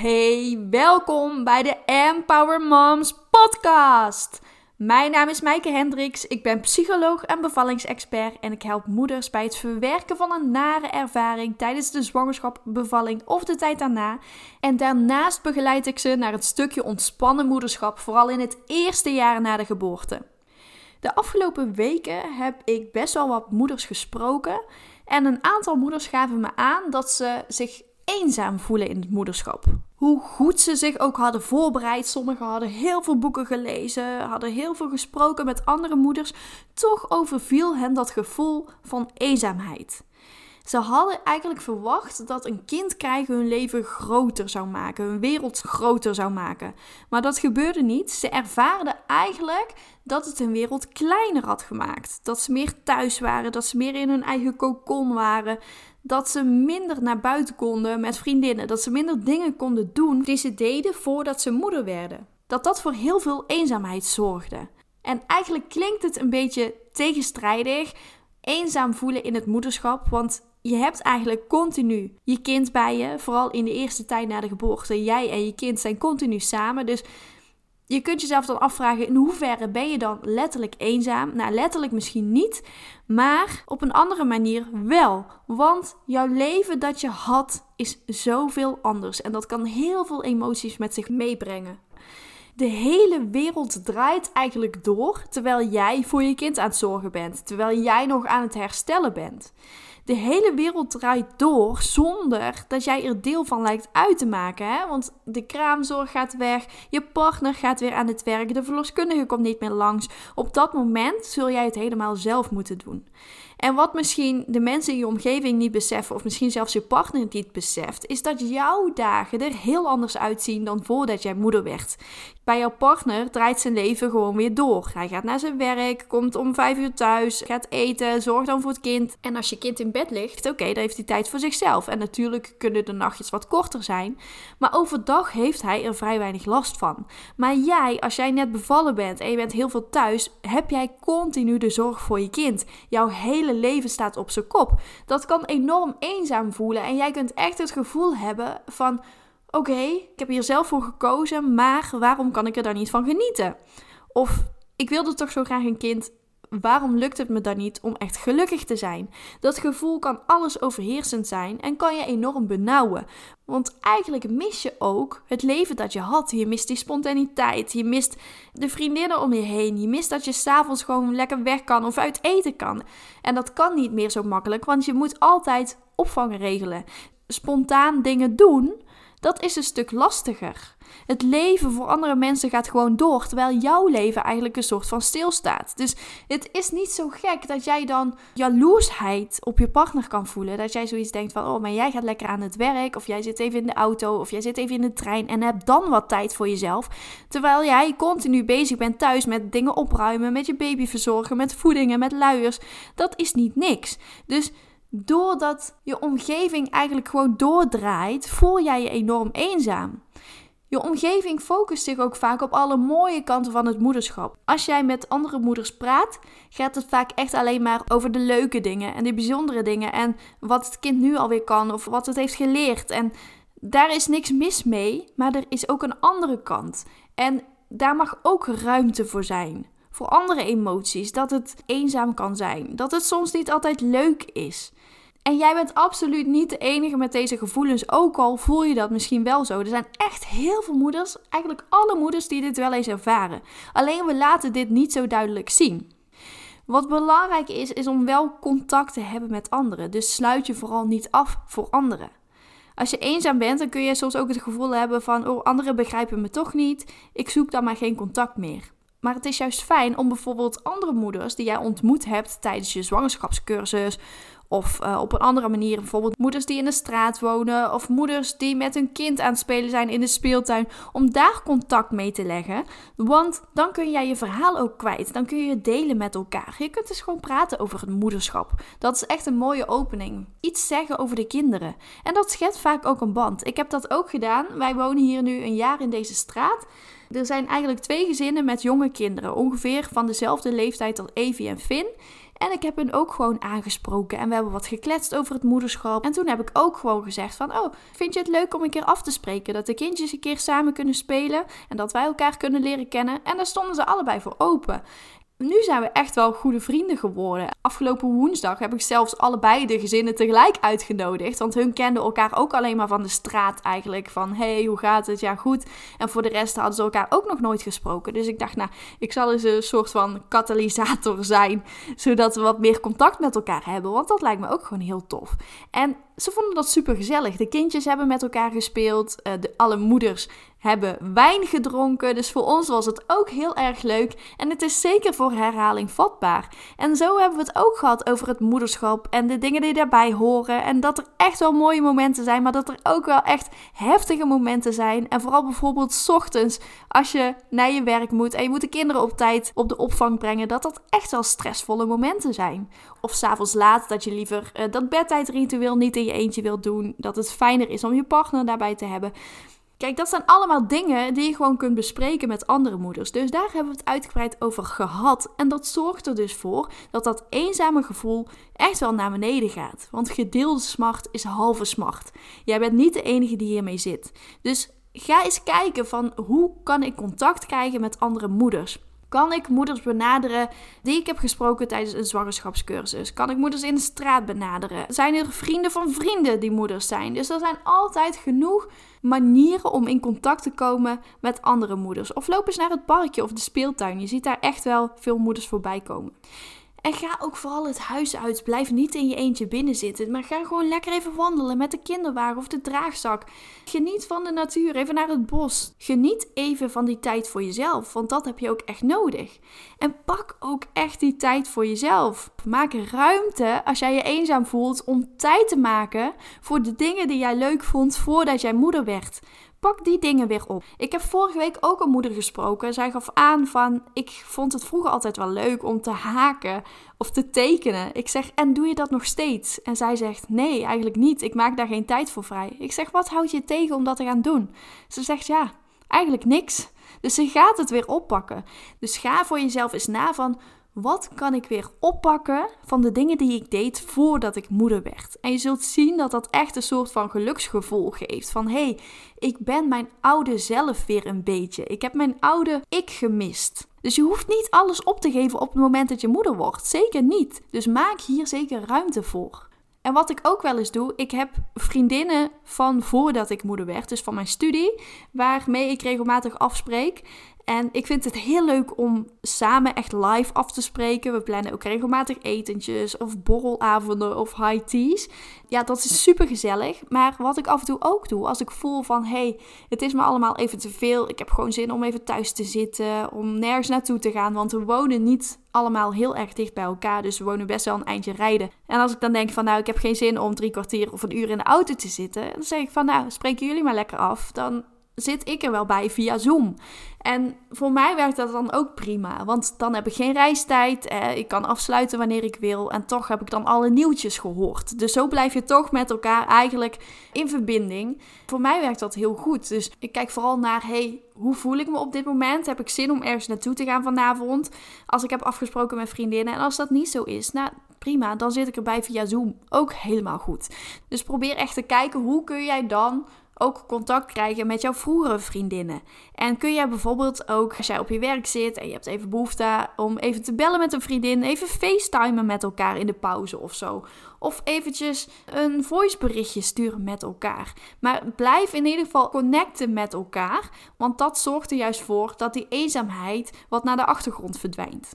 Hey, welkom bij de Empower Moms podcast. Mijn naam is Maaike Hendricks, ik ben psycholoog en bevallingsexpert en ik help moeders bij het verwerken van een nare ervaring tijdens de zwangerschap, bevalling of de tijd daarna. En daarnaast begeleid ik ze naar het stukje ontspannen moederschap, vooral in het eerste jaar na de geboorte. De afgelopen weken heb ik best wel wat moeders gesproken en een aantal moeders gaven me aan dat ze zich eenzaam voelen in het moederschap. Hoe goed ze zich ook hadden voorbereid. Sommigen hadden heel veel boeken gelezen, hadden heel veel gesproken met andere moeders. Toch overviel hen dat gevoel van eenzaamheid. Ze hadden eigenlijk verwacht dat een kind krijgen hun leven groter zou maken, hun wereld groter zou maken. Maar dat gebeurde niet. Ze ervaarden eigenlijk dat het hun wereld kleiner had gemaakt. Dat ze meer thuis waren, dat ze meer in hun eigen kokon waren. Dat ze minder naar buiten konden met vriendinnen. Dat ze minder dingen konden doen die ze deden voordat ze moeder werden. Dat dat voor heel veel eenzaamheid zorgde. En eigenlijk klinkt het een beetje tegenstrijdig. Eenzaam voelen in het moederschap. Want je hebt eigenlijk continu je kind bij je. Vooral in de eerste tijd na de geboorte. Jij en je kind zijn continu samen. Dus je kunt jezelf dan afvragen: in hoeverre ben je dan letterlijk eenzaam? Nou, letterlijk misschien niet, maar op een andere manier wel. Want jouw leven dat je had is zoveel anders. En dat kan heel veel emoties met zich meebrengen. De hele wereld draait eigenlijk door terwijl jij voor je kind aan het zorgen bent, terwijl jij nog aan het herstellen bent. De hele wereld draait door zonder dat jij er deel van lijkt uit te maken. Hè? Want de kraamzorg gaat weg, je partner gaat weer aan het werk, de verloskundige komt niet meer langs. Op dat moment zul jij het helemaal zelf moeten doen. En wat misschien de mensen in je omgeving niet beseffen, of misschien zelfs je partner niet beseft, is dat jouw dagen er heel anders uitzien dan voordat jij moeder werd. Bij jouw partner draait zijn leven gewoon weer door. Hij gaat naar zijn werk, komt om vijf uur thuis, gaat eten, zorgt dan voor het kind. En als je kind in bed ligt, oké, dan heeft hij tijd voor zichzelf. En natuurlijk kunnen de nachtjes wat korter zijn. Maar overdag heeft hij er vrij weinig last van. Maar jij, als jij net bevallen bent en je bent heel veel thuis, heb jij continu de zorg voor je kind. Jouw hele leven staat op zijn kop. Dat kan enorm eenzaam voelen. En jij kunt echt het gevoel hebben van oké, ik heb hier zelf voor gekozen, maar waarom kan ik er dan niet van genieten? Of ik wilde toch zo graag een kind. Waarom lukt het me dan niet om echt gelukkig te zijn? Dat gevoel kan alles overheersend zijn en kan je enorm benauwen. Want eigenlijk mis je ook het leven dat je had. Je mist die spontaniteit. Je mist de vriendinnen om je heen. Je mist dat je s'avonds gewoon lekker weg kan of uit eten kan. En dat kan niet meer zo makkelijk, want je moet altijd opvang regelen. Spontaan dingen doen dat is een stuk lastiger. Het leven voor andere mensen gaat gewoon door, terwijl jouw leven eigenlijk een soort van stilstaat. Dus het is niet zo gek dat jij dan jaloersheid op je partner kan voelen. Dat jij zoiets denkt van, oh, maar jij gaat lekker aan het werk, of jij zit even in de auto, of jij zit even in de trein en hebt dan wat tijd voor jezelf. Terwijl jij continu bezig bent thuis met dingen opruimen, met je baby verzorgen, met voedingen, met luiers. Dat is niet niks. Dus doordat je omgeving eigenlijk gewoon doordraait, voel jij je enorm eenzaam. Je omgeving focust zich ook vaak op alle mooie kanten van het moederschap. Als jij met andere moeders praat, gaat het vaak echt alleen maar over de leuke dingen en de bijzondere dingen en wat het kind nu alweer kan of wat het heeft geleerd. En daar is niks mis mee, maar er is ook een andere kant. En daar mag ook ruimte voor zijn. Voor andere emoties, dat het eenzaam kan zijn, dat het soms niet altijd leuk is. En jij bent absoluut niet de enige met deze gevoelens, ook al voel je dat misschien wel zo. Er zijn echt heel veel moeders, eigenlijk alle moeders, die dit wel eens ervaren. Alleen we laten dit niet zo duidelijk zien. Wat belangrijk is, is om wel contact te hebben met anderen. Dus sluit je vooral niet af voor anderen. Als je eenzaam bent, dan kun je soms ook het gevoel hebben van: oh, anderen begrijpen me toch niet. Ik zoek dan maar geen contact meer. Maar het is juist fijn om bijvoorbeeld andere moeders die jij ontmoet hebt tijdens je zwangerschapscursus of uh, op een andere manier, bijvoorbeeld moeders die in de straat wonen of moeders die met hun kind aan het spelen zijn in de speeltuin, om daar contact mee te leggen. Want dan kun jij je verhaal ook kwijt. Dan kun je het delen met elkaar. Je kunt dus gewoon praten over het moederschap. Dat is echt een mooie opening. Iets zeggen over de kinderen. En dat schet vaak ook een band. Ik heb dat ook gedaan. Wij wonen hier nu een jaar in deze straat. Er zijn eigenlijk twee gezinnen met jonge kinderen, ongeveer van dezelfde leeftijd als Evie en Finn. En ik heb hen ook gewoon aangesproken en we hebben wat gekletst over het moederschap. En toen heb ik ook gewoon gezegd van, oh, vind je het leuk om een keer af te spreken? Dat de kindjes een keer samen kunnen spelen en dat wij elkaar kunnen leren kennen. En daar stonden ze allebei voor open nu zijn we echt wel goede vrienden geworden. Afgelopen woensdag heb ik zelfs allebei de gezinnen tegelijk uitgenodigd. Want hun kenden elkaar ook alleen maar van de straat eigenlijk. Van hey, hoe gaat het? Ja, goed. En voor de rest hadden ze elkaar ook nog nooit gesproken. Dus ik dacht, nou, ik zal eens een soort van katalysator zijn. Zodat we wat meer contact met elkaar hebben. Want dat lijkt me ook gewoon heel tof. En ze vonden dat super gezellig. De kindjes hebben met elkaar gespeeld. Uh, de, alle moeders hebben wijn gedronken. Dus voor ons was het ook heel erg leuk. En het is zeker voor herhaling vatbaar. En zo hebben we het ook gehad over het moederschap en de dingen die daarbij horen. En dat er echt wel mooie momenten zijn, maar dat er ook wel echt heftige momenten zijn. En vooral bijvoorbeeld ochtends als je naar je werk moet en je moet de kinderen op tijd op de opvang brengen. Dat dat echt wel stressvolle momenten zijn. Of s'avonds laat dat je liever uh, dat bedtijdritueel niet in je eentje wilt doen. Dat het fijner is om je partner daarbij te hebben. Kijk, dat zijn allemaal dingen die je gewoon kunt bespreken met andere moeders. Dus daar hebben we het uitgebreid over gehad. En dat zorgt er dus voor dat dat eenzame gevoel echt wel naar beneden gaat. Want gedeelde smart is halve smart. Jij bent niet de enige die hiermee zit. Dus ga eens kijken van hoe kan ik contact krijgen met andere moeders. Kan ik moeders benaderen die ik heb gesproken tijdens een zwangerschapscursus? Kan ik moeders in de straat benaderen? Zijn er vrienden van vrienden die moeders zijn? Dus er zijn altijd genoeg manieren om in contact te komen met andere moeders. Of loop eens naar het parkje of de speeltuin. Je ziet daar echt wel veel moeders voorbij komen. En ga ook vooral het huis uit. Blijf niet in je eentje binnen zitten. Maar ga gewoon lekker even wandelen met de kinderwagen of de draagzak. Geniet van de natuur. Even naar het bos. Geniet even van die tijd voor jezelf. Want dat heb je ook echt nodig. En pak ook echt die tijd voor jezelf. Maak ruimte als jij je eenzaam voelt om tijd te maken voor de dingen die jij leuk vond voordat jij moeder werd. Pak die dingen weer op. Ik heb vorige week ook een moeder gesproken. Zij gaf aan van ik vond het vroeger altijd wel leuk om te haken of te tekenen. Ik zeg en doe je dat nog steeds? En zij zegt nee, eigenlijk niet. Ik maak daar geen tijd voor vrij. Ik zeg wat houd je tegen om dat te gaan doen? Ze zegt ja, eigenlijk niks. Dus ze gaat het weer oppakken. Dus ga voor jezelf eens na van wat kan ik weer oppakken van de dingen die ik deed voordat ik moeder werd? En je zult zien dat dat echt een soort van geluksgevoel geeft. Van hé, hey, ik ben mijn oude zelf weer een beetje. Ik heb mijn oude ik gemist. Dus je hoeft niet alles op te geven op het moment dat je moeder wordt. Zeker niet. Dus maak hier zeker ruimte voor. En wat ik ook wel eens doe, ik heb vriendinnen van voordat ik moeder werd, dus van mijn studie, waarmee ik regelmatig afspreek. En ik vind het heel leuk om samen echt live af te spreken. We plannen ook regelmatig etentjes of borrelavonden of high teas. Ja, dat is super gezellig. Maar wat ik af en toe ook doe, als ik voel van hé, hey, het is me allemaal even te veel. Ik heb gewoon zin om even thuis te zitten, om nergens naartoe te gaan. Want we wonen niet allemaal heel erg dicht bij elkaar. Dus we wonen best wel een eindje rijden. En als ik dan denk van nou, ik heb geen zin om drie kwartier of een uur in de auto te zitten. Dan zeg ik van nou, spreken jullie maar lekker af. Dan zit ik er wel bij via Zoom. En voor mij werkt dat dan ook prima, want dan heb ik geen reistijd. Eh, ik kan afsluiten wanneer ik wil en toch heb ik dan alle nieuwtjes gehoord. Dus zo blijf je toch met elkaar eigenlijk in verbinding. Voor mij werkt dat heel goed. Dus ik kijk vooral naar, hey, hoe voel ik me op dit moment? Heb ik zin om ergens naartoe te gaan vanavond? Als ik heb afgesproken met vriendinnen en als dat niet zo is, nou prima, dan zit ik erbij via Zoom. Ook helemaal goed. Dus probeer echt te kijken hoe kun jij dan ook contact krijgen met jouw vroegere vriendinnen. En kun jij bijvoorbeeld ook, als jij op je werk zit en je hebt even behoefte om even te bellen met een vriendin, even facetimen met elkaar in de pauze of zo. Of eventjes een voiceberichtje sturen met elkaar. Maar blijf in ieder geval connecten met elkaar, want dat zorgt er juist voor dat die eenzaamheid wat naar de achtergrond verdwijnt.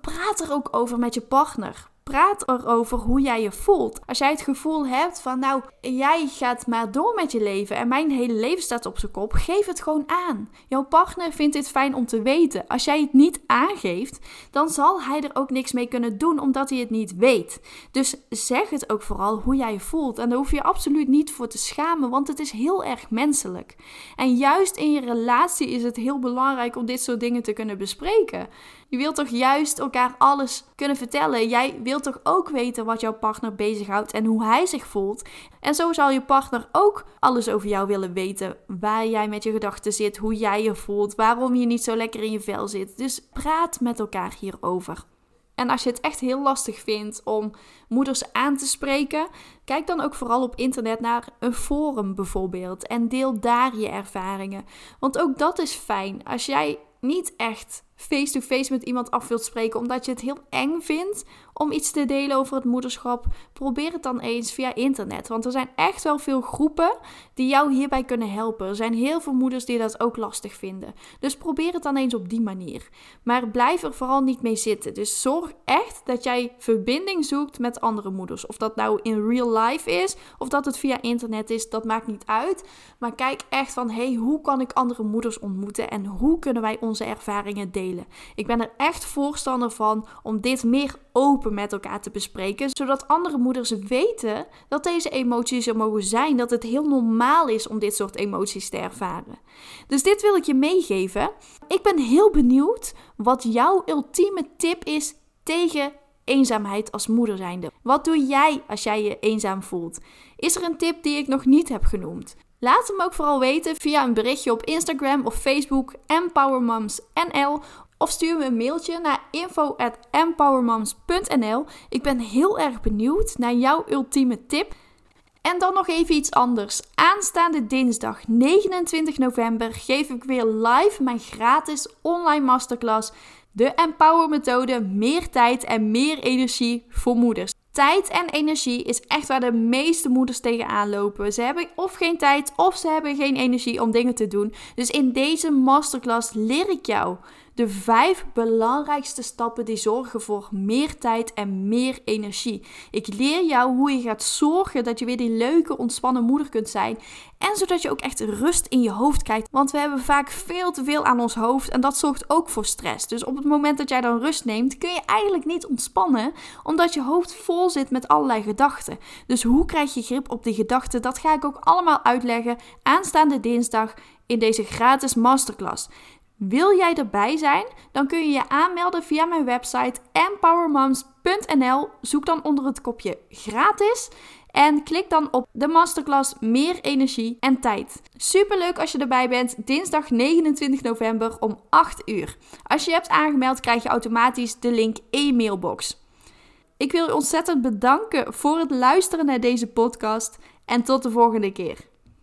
Praat er ook over met je partner. Praat erover hoe jij je voelt. Als jij het gevoel hebt van, nou, jij gaat maar door met je leven en mijn hele leven staat op zijn kop, geef het gewoon aan. Jouw partner vindt dit fijn om te weten. Als jij het niet aangeeft, dan zal hij er ook niks mee kunnen doen omdat hij het niet weet. Dus zeg het ook vooral hoe jij je voelt. En daar hoef je je absoluut niet voor te schamen, want het is heel erg menselijk. En juist in je relatie is het heel belangrijk om dit soort dingen te kunnen bespreken. Je wilt toch juist elkaar alles kunnen vertellen. Jij wilt toch ook weten wat jouw partner bezighoudt en hoe hij zich voelt. En zo zal je partner ook alles over jou willen weten. Waar jij met je gedachten zit, hoe jij je voelt, waarom je niet zo lekker in je vel zit. Dus praat met elkaar hierover. En als je het echt heel lastig vindt om moeders aan te spreken, kijk dan ook vooral op internet naar een forum bijvoorbeeld en deel daar je ervaringen. Want ook dat is fijn. Als jij niet echt face-to-face met iemand af wilt spreken omdat je het heel eng vindt om iets te delen over het moederschap, probeer het dan eens via internet. Want er zijn echt wel veel groepen die jou hierbij kunnen helpen. Er zijn heel veel moeders die dat ook lastig vinden. Dus probeer het dan eens op die manier. Maar blijf er vooral niet mee zitten. Dus zorg echt dat jij verbinding zoekt met andere moeders. Of dat nou in real life is of dat het via internet is, dat maakt niet uit. Maar kijk echt van, hey, hoe kan ik andere moeders ontmoeten en hoe kunnen wij onze ervaringen delen? Ik ben er echt voorstander van om dit meer open met elkaar te bespreken, zodat andere moeders weten dat deze emoties er mogen zijn, dat het heel normaal is om dit soort emoties te ervaren. Dus dit wil ik je meegeven. Ik ben heel benieuwd wat jouw ultieme tip is tegen eenzaamheid als moeder zijnde. Wat doe jij als jij je eenzaam voelt? Is er een tip die ik nog niet heb genoemd? Laat hem ook vooral weten via een berichtje op Instagram of Facebook EmpowerMomsNL of stuur me een mailtje naar info@empowermoms.nl. Ik ben heel erg benieuwd naar jouw ultieme tip. En dan nog even iets anders. Aanstaande dinsdag 29 november geef ik weer live mijn gratis online masterclass. De Empower methode, meer tijd en meer energie voor moeders. Tijd en energie is echt waar de meeste moeders tegenaan lopen. Ze hebben of geen tijd of ze hebben geen energie om dingen te doen. Dus in deze masterclass leer ik jou de vijf belangrijkste stappen die zorgen voor meer tijd en meer energie. Ik leer jou hoe je gaat zorgen dat je weer die leuke, ontspannen moeder kunt zijn. En zodat je ook echt rust in je hoofd krijgt. Want we hebben vaak veel te veel aan ons hoofd en dat zorgt ook voor stress. Dus op het moment dat jij dan rust neemt, kun je eigenlijk niet ontspannen, omdat je hoofd vol zit met allerlei gedachten. Dus hoe krijg je grip op die gedachten? Dat ga ik ook allemaal uitleggen aanstaande dinsdag in deze gratis masterclass. Wil jij erbij zijn? Dan kun je je aanmelden via mijn website empowermoms.nl. Zoek dan onder het kopje gratis en klik dan op de masterclass Meer energie en tijd. Super leuk als je erbij bent. Dinsdag 29 november om 8 uur. Als je hebt aangemeld, krijg je automatisch de link e-mailbox. Ik wil je ontzettend bedanken voor het luisteren naar deze podcast en tot de volgende keer.